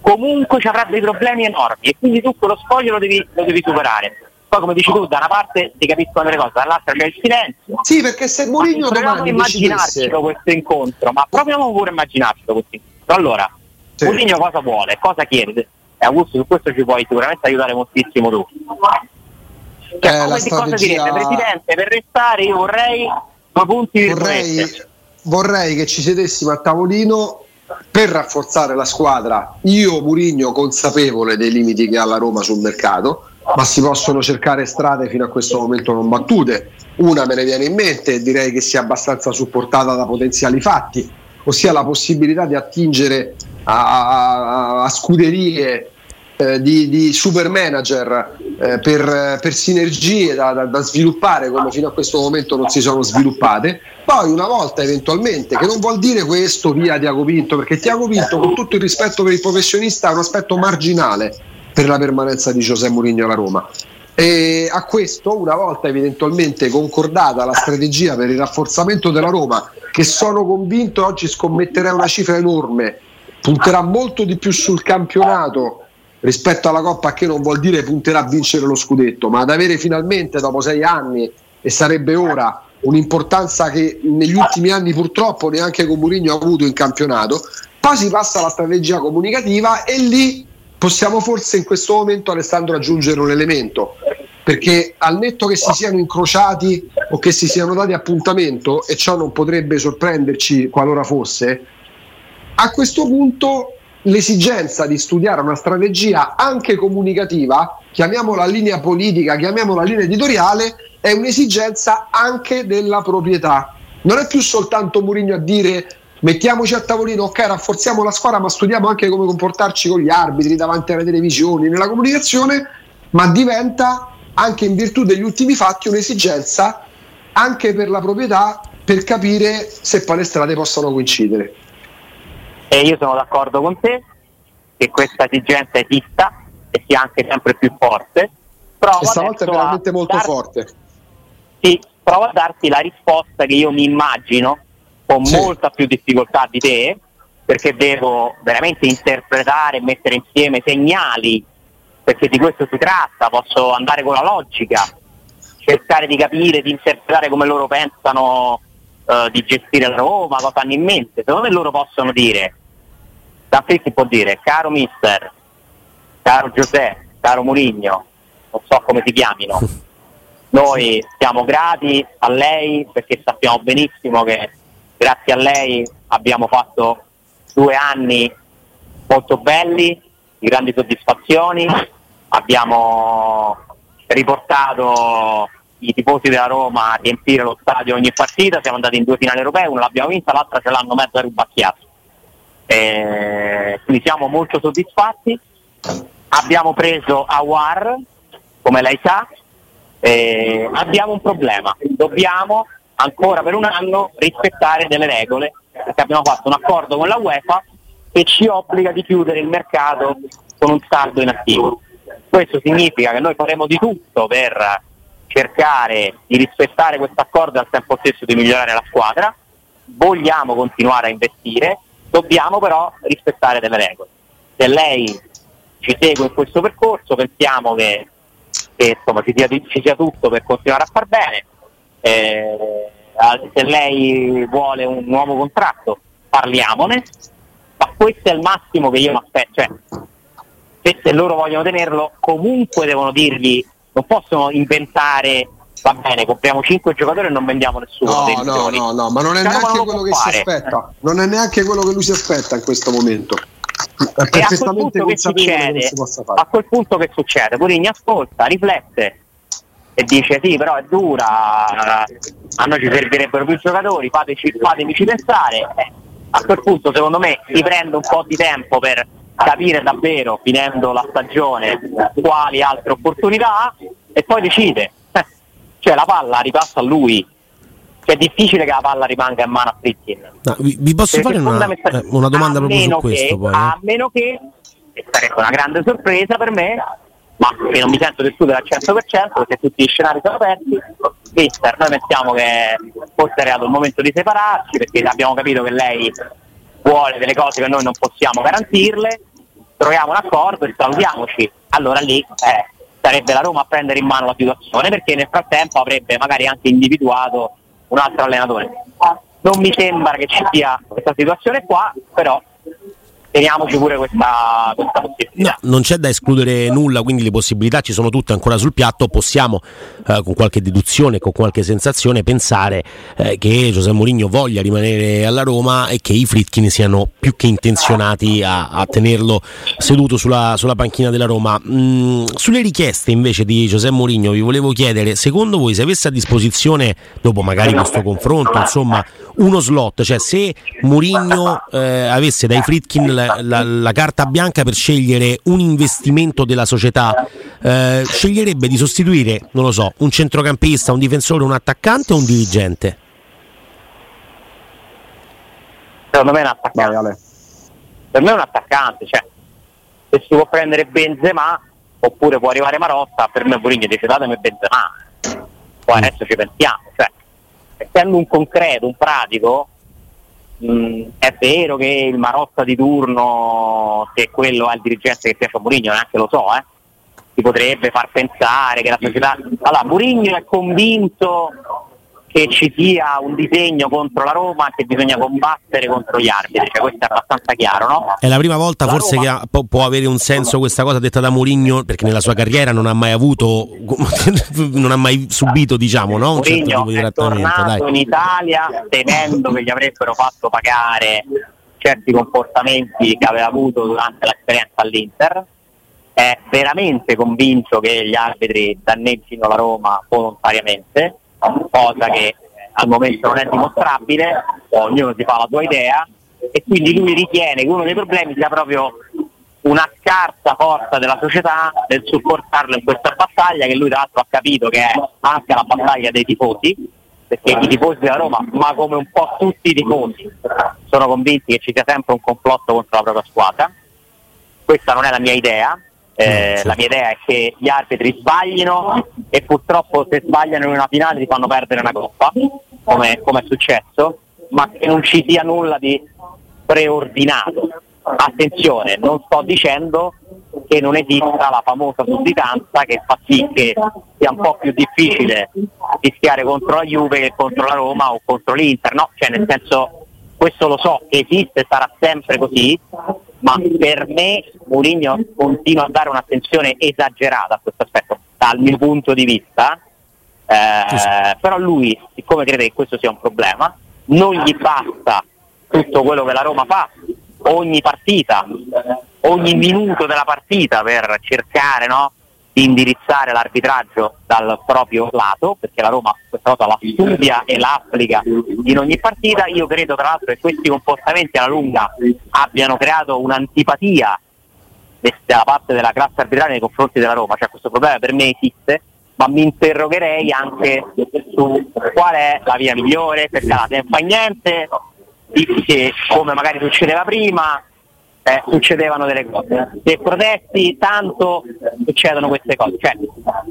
comunque ci avrà dei problemi enormi e quindi tu quello scoglio lo devi, lo devi superare. Poi come dici tu, da una parte ti capiscono delle cose, dall'altra c'è il silenzio. Sì, perché se Mourinho domani decidesse immaginarcelo questo incontro, ma proviamo pure a immaginarcelo questo incontro. Allora, Sì. Mourinho cosa vuole? Cosa chiede? E Augusto su questo ci puoi sicuramente aiutare moltissimo tu. Cioè, Eh, come di cosa strategia- direbbe? Presidente, per restare io vorrei due punti vorrei, vorrei che ci sedessimo a tavolino per rafforzare la squadra. Io, Murigno, consapevole dei limiti che ha la Roma sul mercato, ma si possono cercare strade fino a questo momento non battute. Una me ne viene in mente direi che sia abbastanza supportata da potenziali fatti, ossia la possibilità di attingere a, a- a scuderie eh, di, di super manager eh, per, per sinergie da, da- da sviluppare come fino a questo momento non si sono sviluppate. Poi una volta eventualmente, che non vuol dire questo via Tiago Pinto, perché Tiago Pinto con tutto il rispetto per il professionista è un aspetto marginale per la permanenza di Giuseppe Mourinho alla Roma. E a questo, una volta eventualmente concordata la strategia per il rafforzamento della Roma, che sono convinto oggi scommetterà una cifra enorme, punterà molto di più sul campionato rispetto alla Coppa, che non vuol dire punterà a vincere lo scudetto, ma ad avere finalmente dopo sei anni, e sarebbe ora, un'importanza che negli ultimi anni purtroppo neanche con Mourinho ha avuto in campionato. Poi si passa alla strategia comunicativa e lì possiamo forse in questo momento Alessandro aggiungere un elemento perché al netto che si siano incrociati o che si siano dati appuntamento e ciò non potrebbe sorprenderci qualora fosse a questo punto l'esigenza di studiare una strategia anche comunicativa, chiamiamola linea politica, chiamiamola linea editoriale, è un'esigenza anche della proprietà. Non è più soltanto Mourinho a dire mettiamoci a tavolino, ok, rafforziamo la squadra, ma studiamo anche come comportarci con gli arbitri davanti alle televisioni, nella comunicazione, ma diventa anche in virtù degli ultimi fatti un'esigenza anche per la proprietà per capire se poi le strade possono coincidere. E io sono d'accordo con te che questa esigenza esista e sia anche sempre più forte. Provo E stavolta è veramente molto dar- forte. Sì, provo a darti la risposta che io mi immagino con Sì. molta più difficoltà di te, perché devo veramente interpretare e mettere insieme segnali, perché di questo si tratta, posso andare con la logica, cercare di capire, di interpretare come loro pensano eh, di gestire la Roma, cosa hanno in mente. Secondo me loro possono dire, da si può dire, caro mister, caro Giuseppe, caro Murigno, non so come si chiamino, *laughs* noi siamo grati a lei perché sappiamo benissimo che grazie a lei abbiamo fatto due anni molto belli, di grandi soddisfazioni, abbiamo riportato i tifosi della Roma a riempire lo stadio ogni partita, siamo andati in due finali europee, una l'abbiamo vinta, l'altra ce l'hanno mezza rubacchiata. Eh, quindi siamo molto soddisfatti. Abbiamo preso Awar, come lei sa, abbiamo un problema, dobbiamo ancora per un anno rispettare delle regole, perché abbiamo fatto un accordo con la UEFA che ci obbliga di chiudere il mercato con un saldo inattivo. Questo significa che noi faremo di tutto per cercare di rispettare questo accordo e al tempo stesso di migliorare la squadra, vogliamo continuare a investire, dobbiamo però rispettare delle regole. Se lei ci segue in questo percorso, pensiamo che, che, insomma, ci, sia, ci sia tutto per continuare a far bene. Eh, se lei vuole un nuovo contratto, parliamone, ma questo è il massimo che io mi aspetto. Cioè, se, loro vogliono tenerlo, comunque devono dirgli, non possono inventare, va bene, compriamo 5 giocatori e non vendiamo nessuno. No, no, no, no, ma non è Diciamo, neanche lo quello che si fare. aspetta. Non è neanche quello che lui si aspetta in questo momento. È E a quel perfettamente punto che che succede? si fare. A quel punto che succede? Purigni ascolta, riflette e dice sì, però è dura, a noi ci servirebbero più giocatori, fateci, fatemici pensare. A quel punto secondo me si prende un po' di tempo per capire davvero, finendo la stagione, quali altre opportunità ha e poi decide. *laughs* Cioè la palla ripassa a lui. è difficile che la palla rimanga in mano a Fritkin. No, vi, vi, posso Perché fare una, eh, una domanda proprio su questo? Che, poi, A eh? meno che, e sarebbe una grande sorpresa per me, ma che non mi sento del tutto al 100% perché tutti gli scenari sono aperti. Mister, noi pensiamo che forse è arrivato il momento di separarci perché abbiamo capito che lei vuole delle cose che noi non possiamo garantirle, troviamo un accordo e salutiamoci. Allora lì eh, sarebbe la Roma a prendere in mano la situazione perché nel frattempo avrebbe magari anche individuato un altro allenatore. Non mi sembra che ci sia questa situazione qua, però teniamoci pure questa, questa possibilità. No, non c'è da escludere nulla, quindi le possibilità ci sono tutte ancora sul piatto. Possiamo, eh, con qualche deduzione, con qualche sensazione, pensare eh, che Giuseppe Mourinho voglia rimanere alla Roma e che i Fritkin siano più che intenzionati a, a tenerlo seduto sulla, sulla, panchina della Roma. Mm, sulle richieste invece di Giuseppe Mourinho, vi volevo chiedere, secondo voi, se avesse a disposizione, dopo magari questo confronto, insomma, uno slot, cioè se Mourinho eh, avesse dai Fritkin la, la, la, carta bianca per scegliere un investimento della società, eh, sceglierebbe di sostituire, non lo so, un centrocampista, un difensore, un attaccante o un dirigente? Secondo me è un attaccante. Vai, per me è un attaccante, cioè se si può prendere Benzema oppure può arrivare Marotta, per me Mourinho dice datemi Benzema. Poi Mm. adesso ci pensiamo, cioè essendo un concreto, un pratico, mh, è vero che il Marotta di turno, se quello è il dirigente che piace a Mourinho, neanche lo so, eh, si potrebbe far pensare che la società... Allora, Mourinho è convinto che ci sia un disegno contro la Roma che bisogna combattere contro gli arbitri, cioè questo è abbastanza chiaro, no? È la prima volta La forse Roma- che ha- può, può avere un senso questa cosa detta da Mourinho, perché nella sua carriera non ha mai avuto, *laughs* non ha mai subito, diciamo, no? un certo Mourinho tipo di trattamento. tornato in Dai. Italia temendo che gli avrebbero fatto pagare certi comportamenti che aveva avuto durante l'esperienza all'Inter. È veramente convinto che gli arbitri danneggino la Roma volontariamente, cosa che al momento non è dimostrabile, ognuno si fa la sua idea e quindi lui ritiene che uno dei problemi sia proprio una scarsa forza della società nel supportarlo in questa battaglia che lui tra l'altro ha capito che è anche la battaglia dei tifosi perché i tifosi della Roma ma come un po' tutti i tifosi sono convinti che ci sia sempre un complotto contro la propria squadra. Questa non è la mia idea eh, sì. la mia idea è che gli arbitri sbaglino e purtroppo se sbagliano in una finale ti fanno perdere una coppa come, come è successo ma che non ci sia nulla di preordinato attenzione, non sto dicendo che non esista la famosa sudditanza che fa sì che sia un po' più difficile fischiare contro la Juve che contro la Roma o contro l'Inter, no? Cioè nel senso questo lo so che esiste, sarà sempre così, ma per me Mourinho continua a dare un'attenzione esagerata a questo aspetto, dal mio punto di vista, eh, però lui, siccome crede che questo sia un problema, non gli basta tutto quello che la Roma fa, ogni partita, ogni minuto della partita per cercare no, indirizzare l'arbitraggio dal proprio lato, perché la Roma questa cosa la studia e la applica in ogni partita. Io credo tra l'altro che questi comportamenti alla lunga abbiano creato un'antipatia da parte della classe arbitrale nei confronti della Roma, cioè questo problema per me esiste, ma mi interrogherei anche su qual è la via migliore, perché la non fa niente, dici che come magari succedeva prima, eh, succedevano delle cose. Se protesti tanto succedono queste cose. Cioè,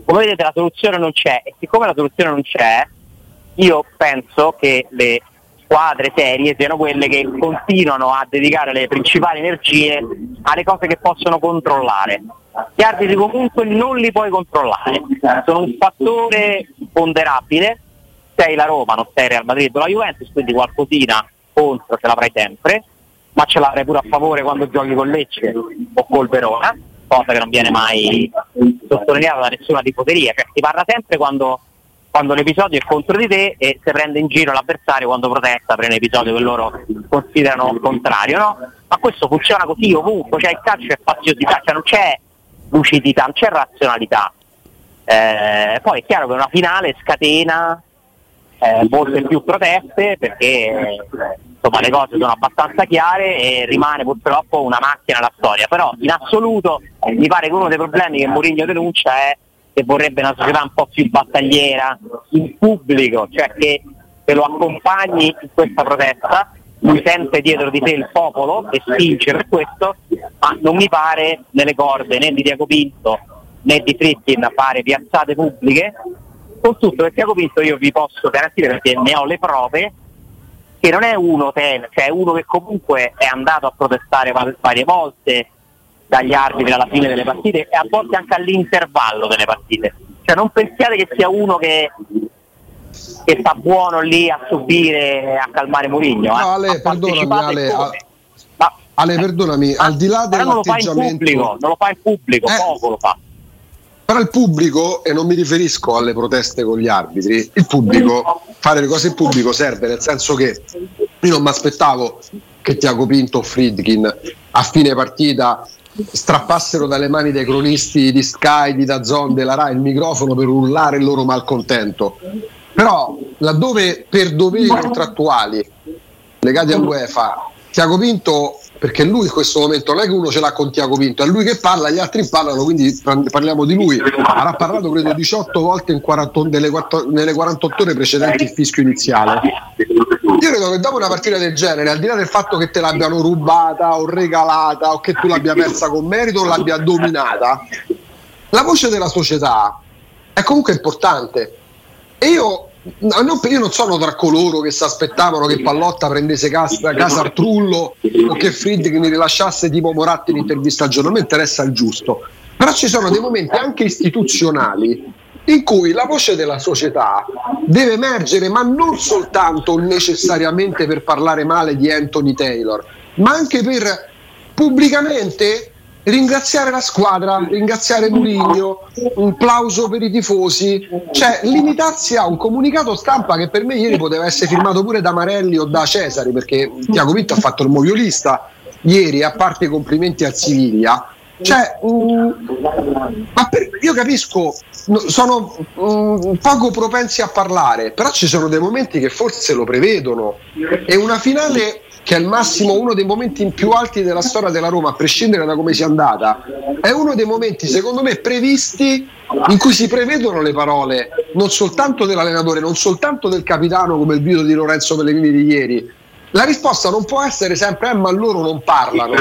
come vedete la soluzione non c'è e siccome la soluzione non c'è, io penso che le squadre serie siano quelle che continuano a dedicare le principali energie alle cose che possono controllare. Gli arbitri comunque non li puoi controllare, sono un fattore ponderabile, sei la Roma, non sei Real Madrid o la Juventus, quindi qualcosina contro ce l'avrai sempre, ma ce l'avrai pure a favore quando giochi con Lecce o col Verona, cosa che non viene mai sottolineata da nessuna tifoseria, cioè si parla sempre quando, quando l'episodio è contro di te e si prende in giro l'avversario quando protesta per un episodio che loro considerano contrario, no? Ma questo funziona così ovunque, cioè il calcio è faziosità, cioè non c'è lucidità, non c'è razionalità. Eh, poi è chiaro che una finale scatena eh, molte più proteste perché insomma, le cose sono abbastanza chiare e rimane purtroppo una macchina la storia. Però in assoluto eh, mi pare che uno dei problemi che Mourinho denuncia è che vorrebbe una società un po' più battagliera in pubblico, cioè che che lo accompagni in questa protesta, lui sente dietro di sé il popolo e spinge per questo, ma non mi pare nelle corde né di Diaco Pinto né di Fritkin a fare piazzate pubbliche, con tutto che Diaco Pinto io vi posso garantire perché ne ho le prove, che non è uno ten, cioè è uno che comunque è andato a protestare varie volte dagli arbitri alla fine delle partite e a volte anche all'intervallo delle partite. Cioè non pensiate che sia uno che, che sta buono lì a subire, a calmare Mourinho. No, eh. Ale, perdonami, Ale, ma, Ale, perdonami, al di là dell'atteggiamento... Non lo fa in pubblico, non lo fa in pubblico eh, poco lo fa. Però il pubblico, e non mi riferisco alle proteste con gli arbitri, il pubblico, fare le cose in pubblico serve, nel senso che io non mi aspettavo che Tiago Pinto o Friedkin a fine partita strappassero dalle mani dei cronisti di Sky, di Dazon, della Rai il microfono per urlare il loro malcontento. Però laddove per doveri contrattuali legati all'UEFA Tiago Pinto perché lui in questo momento non è che uno ce l'ha con Tiago Pinto, è lui che parla, gli altri parlano, quindi parliamo di lui. Avrà parlato credo 18 volte in 40, nelle, 4, nelle 48 ore precedenti il fischio iniziale. Io credo che dopo una partita del genere, al di là del fatto che te l'abbiano rubata o regalata o che tu l'abbia persa con merito o l'abbia dominata, la voce della società è comunque importante. E io No, no, io non sono tra coloro che si aspettavano che Pallotta prendesse casa, casa Artrullo o che Friedrich mi rilasciasse tipo Moratti l'intervista al giorno, a me interessa il giusto. Però ci sono dei momenti anche istituzionali in cui la voce della società deve emergere, ma non soltanto necessariamente per parlare male di Anthony Taylor, ma anche per pubblicamente ringraziare la squadra, ringraziare Murigno, un plauso per i tifosi, cioè limitarsi a un comunicato stampa che per me ieri poteva essere firmato pure da Marelli o da Cesari, perché Tiago Pinto ha fatto il moviolista ieri, a parte i complimenti al Siviglia. Cioè, um, ma per, io capisco, sono um, poco propensi a parlare, però ci sono dei momenti che forse lo prevedono e una finale che è il massimo, uno dei momenti più alti della storia della Roma, a prescindere da come sia andata, è uno dei momenti, secondo me, previsti in cui si prevedono le parole non soltanto dell'allenatore, non soltanto del capitano, come il video di Lorenzo Pellegrini di ieri. La risposta non può essere sempre, eh, ma loro non parlano.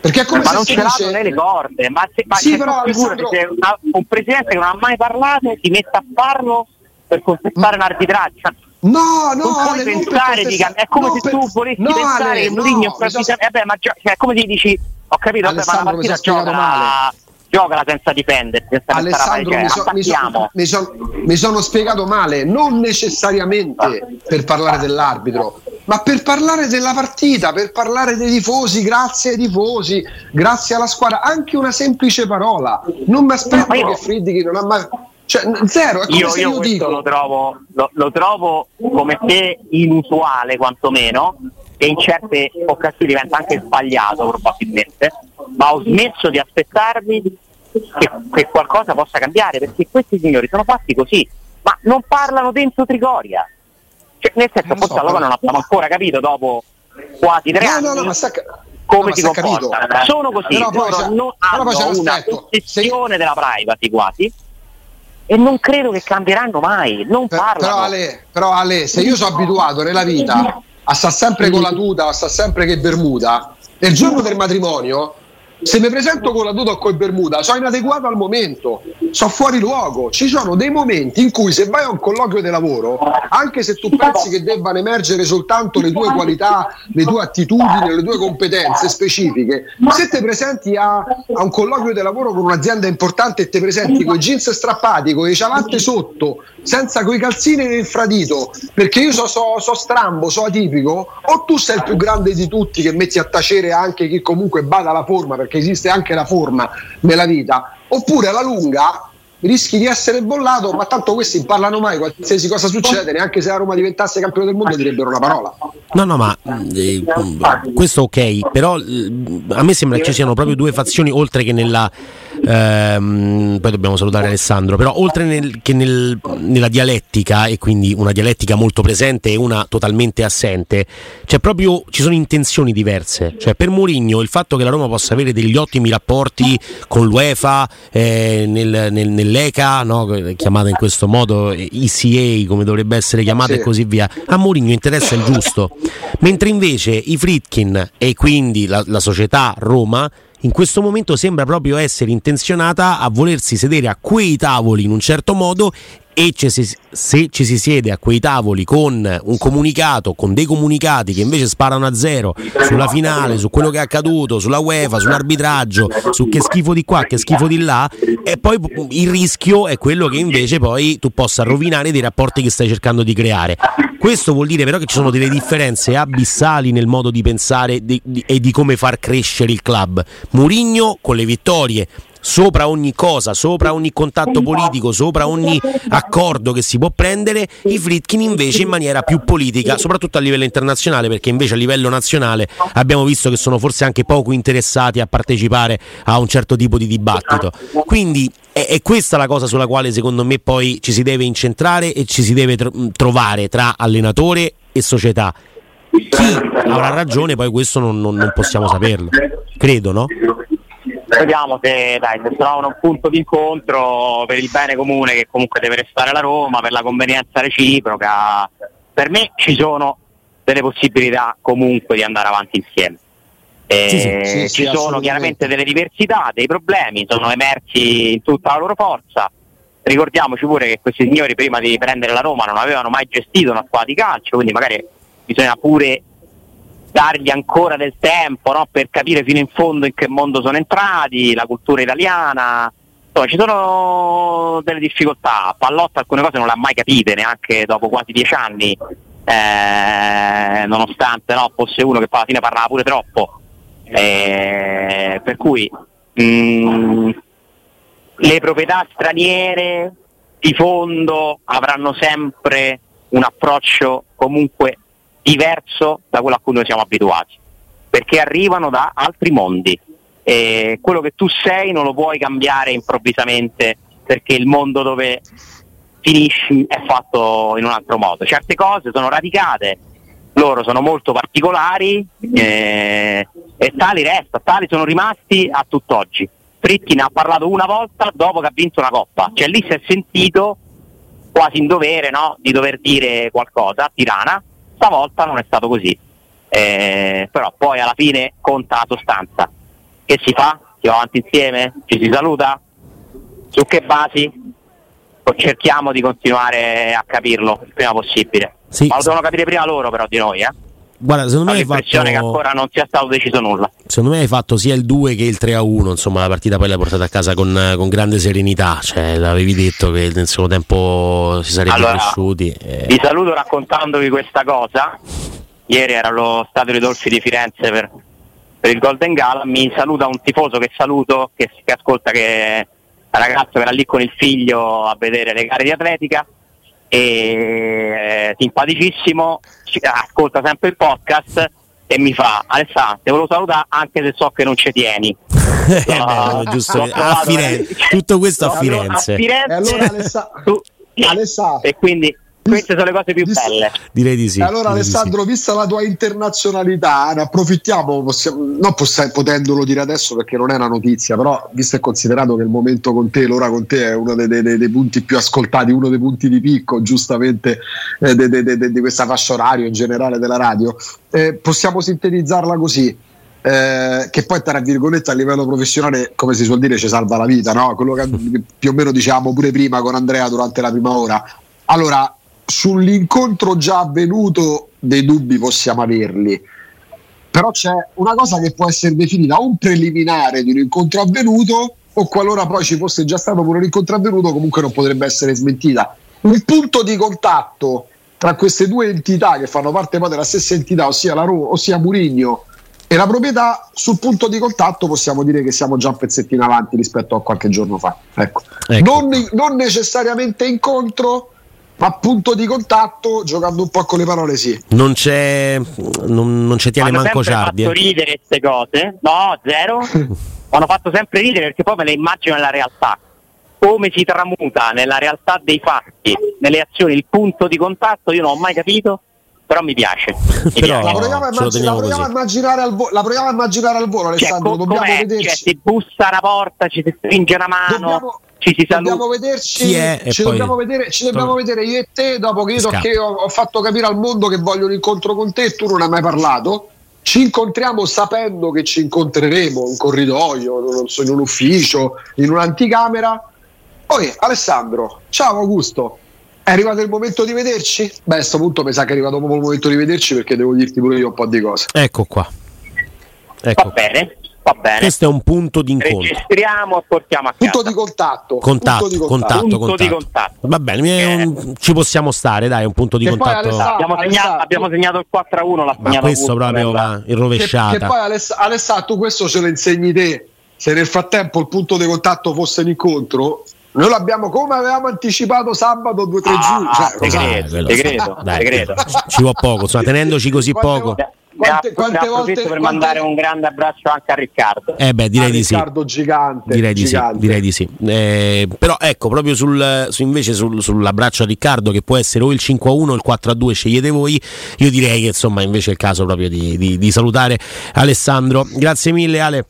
Perché è come ma se non ce l'hanno nelle corde, ma, se, ma Sì, però, figurati Alessandro- se una- un presidente che non ha mai parlato si mette a farlo per contestare un arbitraggio. Cioè, No, no, non puoi Ale, non pensare di contestare- cambiare. È come no, se per- tu volessi no, pensare Ale, che no, Mourinho mi improvvisamente. Eh beh, ma gio- cioè, è come se dici, ho capito, vabbè, ma la Alessandro, partita gioca, giocala senza difendersi, senza Alessandro, fare, mi, cioè, so- mi so- mi son- mi sono spiegato male, non necessariamente per parlare dell'arbitro, ma per parlare della partita, per parlare dei tifosi, grazie ai tifosi, grazie alla squadra, anche una semplice parola. Non mi aspetto che Friedrich non ha mai... Cioè, zero, è come Io, se io io dico... lo trovo, lo, lo trovo come te inusuale quantomeno e in certe occasioni diventa anche sbagliato probabilmente ma ho smesso di aspettarmi che, che qualcosa possa cambiare perché questi signori sono fatti così ma non parlano dentro Trigoria. Cioè, nel senso Non forse so, allora però- non abbiamo ancora capito dopo quasi tre No, anni no, no, ma sta... come no, si comportano. Sono così Però poi però hanno un una ossessione della privacy quasi e non credo che cambieranno mai non Per- parlano. però, Ale, però Ale, se io sono abituato nella vita a sta sempre con la tuta, a sta sempre che Bermuda, il giorno del matrimonio, se mi presento con la tuta o col Bermuda, sono inadeguato al momento, sono fuori luogo. Ci sono dei momenti in cui se vai a un colloquio di lavoro, anche se tu pensi che debbano emergere soltanto le tue qualità, le tue attitudini, le tue competenze specifiche, se ti presenti a, a un colloquio di lavoro con un'azienda importante e ti presenti con i jeans strappati, con le ciabatte sotto, senza coi calzini nel fradito, perché io so, so, so strambo, so atipico, o tu sei il più grande di tutti che metti a tacere anche chi comunque bada la forma, perché esiste anche la forma nella vita, oppure alla lunga rischi di essere bollato, ma tanto questi non parlano mai, qualsiasi cosa succede, neanche se la Roma diventasse campione del mondo direbbero una parola. No, no, ma eh, questo ok, però eh, a me sembra che ci siano proprio due fazioni, oltre che nella... ehm, poi dobbiamo salutare Alessandro, però oltre nel- che nel- nella dialettica, e quindi una dialettica molto presente e una totalmente assente, c'è proprio, ci sono intenzioni diverse. Cioè per Mourinho il fatto che la Roma possa avere degli ottimi rapporti con l'UEFA, eh, nel- nel- l'ECA, no? chiamata in questo modo ECA come dovrebbe essere chiamata sì. e così via, a Mourinho interessa il giusto, mentre invece i Fritkin e quindi la, la società Roma in questo momento sembra proprio essere intenzionata a volersi sedere a quei tavoli in un certo modo e se ci si siede a quei tavoli con un comunicato, con dei comunicati che invece sparano a zero sulla finale, su quello che è accaduto, sulla UEFA, sull'arbitraggio, su che schifo di qua, che schifo di là, e poi il rischio è quello che invece poi tu possa rovinare dei rapporti che stai cercando di creare. Questo vuol dire però che ci sono delle differenze abissali nel modo di pensare e di come far crescere il club. Murigno con le vittorie sopra ogni cosa, sopra ogni contatto politico, sopra ogni accordo che si può prendere, i Fritkin invece in maniera più politica, soprattutto a livello internazionale, perché invece a livello nazionale abbiamo visto che sono forse anche poco interessati a partecipare a un certo tipo di dibattito. Quindi è, è questa la cosa sulla quale secondo me poi ci si deve incentrare e ci si deve tr- trovare tra allenatore e società. Chi avrà ragione, poi questo non, non, non possiamo saperlo. Credo, no? Vediamo se, dai, se trovano un punto di incontro per il bene comune che comunque deve restare la Roma, per la convenienza reciproca. Per me ci sono delle possibilità comunque di andare avanti insieme. Sì, sì, sì, ci sono chiaramente delle diversità, dei problemi, sono emersi in tutta la loro forza. Ricordiamoci pure che questi signori prima di prendere la Roma non avevano mai gestito una squadra di calcio, quindi magari bisogna pure dargli ancora del tempo no? per capire fino in fondo in che mondo sono entrati, la cultura italiana. Insomma, ci sono delle difficoltà. Pallotta alcune cose non le ha mai capite neanche dopo quasi dieci anni, eh, nonostante no, fosse uno che alla fine parlava pure troppo. Eh, per cui mh, mm, le proprietà straniere di fondo avranno sempre un approccio comunque diverso da quello a cui noi siamo abituati, perché arrivano da altri mondi e quello che tu sei non lo puoi cambiare improvvisamente perché il mondo dove finisci è fatto in un altro modo. Certe cose sono radicate, loro sono molto particolari eh, e tali resta, tali sono rimasti a tutt'oggi. Fritti ne ha parlato una volta dopo che ha vinto una coppa, cioè lì si è sentito quasi in dovere no? di dover dire qualcosa a Tirana stavolta non è stato così. Eh, però poi alla fine conta la sostanza. Che si fa? Si va avanti insieme? Ci si saluta? Su che basi? cerchiamo di continuare a capirlo il prima possibile. Sì, Ma lo devono capire prima loro però di noi, eh? Guarda, secondo me hai fatto... che ancora non sia stato deciso nulla. Secondo me hai fatto sia il 2 che il 3 a 1. Insomma, la partita poi l'hai portata a casa con, con grande serenità. Cioè, l'avevi detto che nel secondo tempo si sarebbe allora, cresciuti. Eh. Vi saluto raccontandovi questa cosa. Ieri era allo Stadio Ridolfi di Firenze per, per, il Golden Gala. Mi saluta un tifoso che saluto, che, che ascolta che ragazzo che era lì con il figlio a vedere le gare di atletica e eh, simpaticissimo, ascolta sempre il podcast e mi fa Alessandro te volevo salutare anche se so che non ci tieni. No, eh giusto, a Firenze. tutto questo a Firenze, a Firenze. E, allora Alessa... *laughs* tu... Alessa... e quindi queste sono le cose più belle. Direi di sì. Allora, Alessandro, sì. vista la tua internazionalità, ne approfittiamo, possiamo, non poss- potendolo dire adesso perché non è una notizia, però visto e considerato che il momento con te, l'ora con te è uno dei, dei, dei punti più ascoltati, uno dei punti di picco, giustamente, eh, di questa fascia orario in generale della radio, eh, possiamo sintetizzarla così. Eh, che poi tra virgolette a livello professionale come si suol dire ci salva la vita no? quello che *laughs* più o meno dicevamo pure prima con Andrea durante la prima ora allora sull'incontro già avvenuto dei dubbi possiamo averli, però c'è una cosa che può essere definita un preliminare di un incontro avvenuto o qualora poi ci fosse già stato pure un incontro avvenuto comunque non potrebbe essere smentita. Un punto di contatto tra queste due entità che fanno parte poi della stessa entità, ossia, la Ro- ossia Murigno e la proprietà, sul punto di contatto possiamo dire che siamo già un pezzettino avanti rispetto a qualche giorno fa. Ecco. Ecco. Non, non necessariamente incontro, ma punto di contatto, giocando un po' con le parole, sì. Non c'è, non, non c'è tiene Hanno manco Ciardi. Hanno fatto ridere queste cose, no, zero. *laughs* hanno fatto sempre ridere perché poi me le immagino nella realtà. Come si tramuta nella realtà dei fatti, nelle azioni, il punto di contatto, io non ho mai capito però mi piace. Mi *laughs* però, piace. La, proviamo immagin- la, proviamo immaginare al vo- la proviamo a immaginare al volo, cioè, Alessandro. Cioè, dobbiamo vedere. Cioè, si bussa alla porta, ci si stringe una mano. Dobbiamo, ci si saluta. Dobbiamo vederci, ci, dobbiamo vedere, ci dobbiamo vedere io e te dopo che io che ho, ho fatto capire al mondo che voglio un incontro con te e tu non hai mai parlato ci incontriamo sapendo che ci incontreremo in corridoio, non so, in un ufficio, in un'anticamera. Poi Alessandro, ciao Augusto, è arrivato il momento di vederci? Beh, a questo punto mi sa che è arrivato proprio il momento di vederci perché devo dirti pure io un po' di cose. Ecco qua. Ecco. Va bene. Va bene. Questo è un punto di incontro. Registriamo e portiamo a casa. Punto di contatto. Contatto, punto di contatto. Punto contatto. Di contatto. Va bene, un, ci possiamo stare, dai, un punto di che contatto. Abbiamo, segnato, abbiamo, segnato, il 4 a 1, l'ha Ma questo proprio va in rovesciata. Che, che poi Alessà, Alessà, tu questo ce lo insegni te. Se nel frattempo il punto di contatto fosse l'incontro, noi l'abbiamo come avevamo anticipato sabato 2-3 ah, giugno. Cioè, te credo, dai, credo. Ci vuole poco, insomma, tenendoci così poco. Quante, quante volte per quante... mandare un grande abbraccio anche a Riccardo. Eh beh, direi ah, di Riccardo sì. gigante. Direi di gigante. sì. Direi di sì. Eh, però ecco, proprio sul, su, invece sul, sull'abbraccio a Riccardo, che può essere o il 5 a 1 o il 4 a 2, scegliete voi. Io direi che insomma invece è il caso proprio di, di, di salutare Alessandro. Grazie mille, Ale.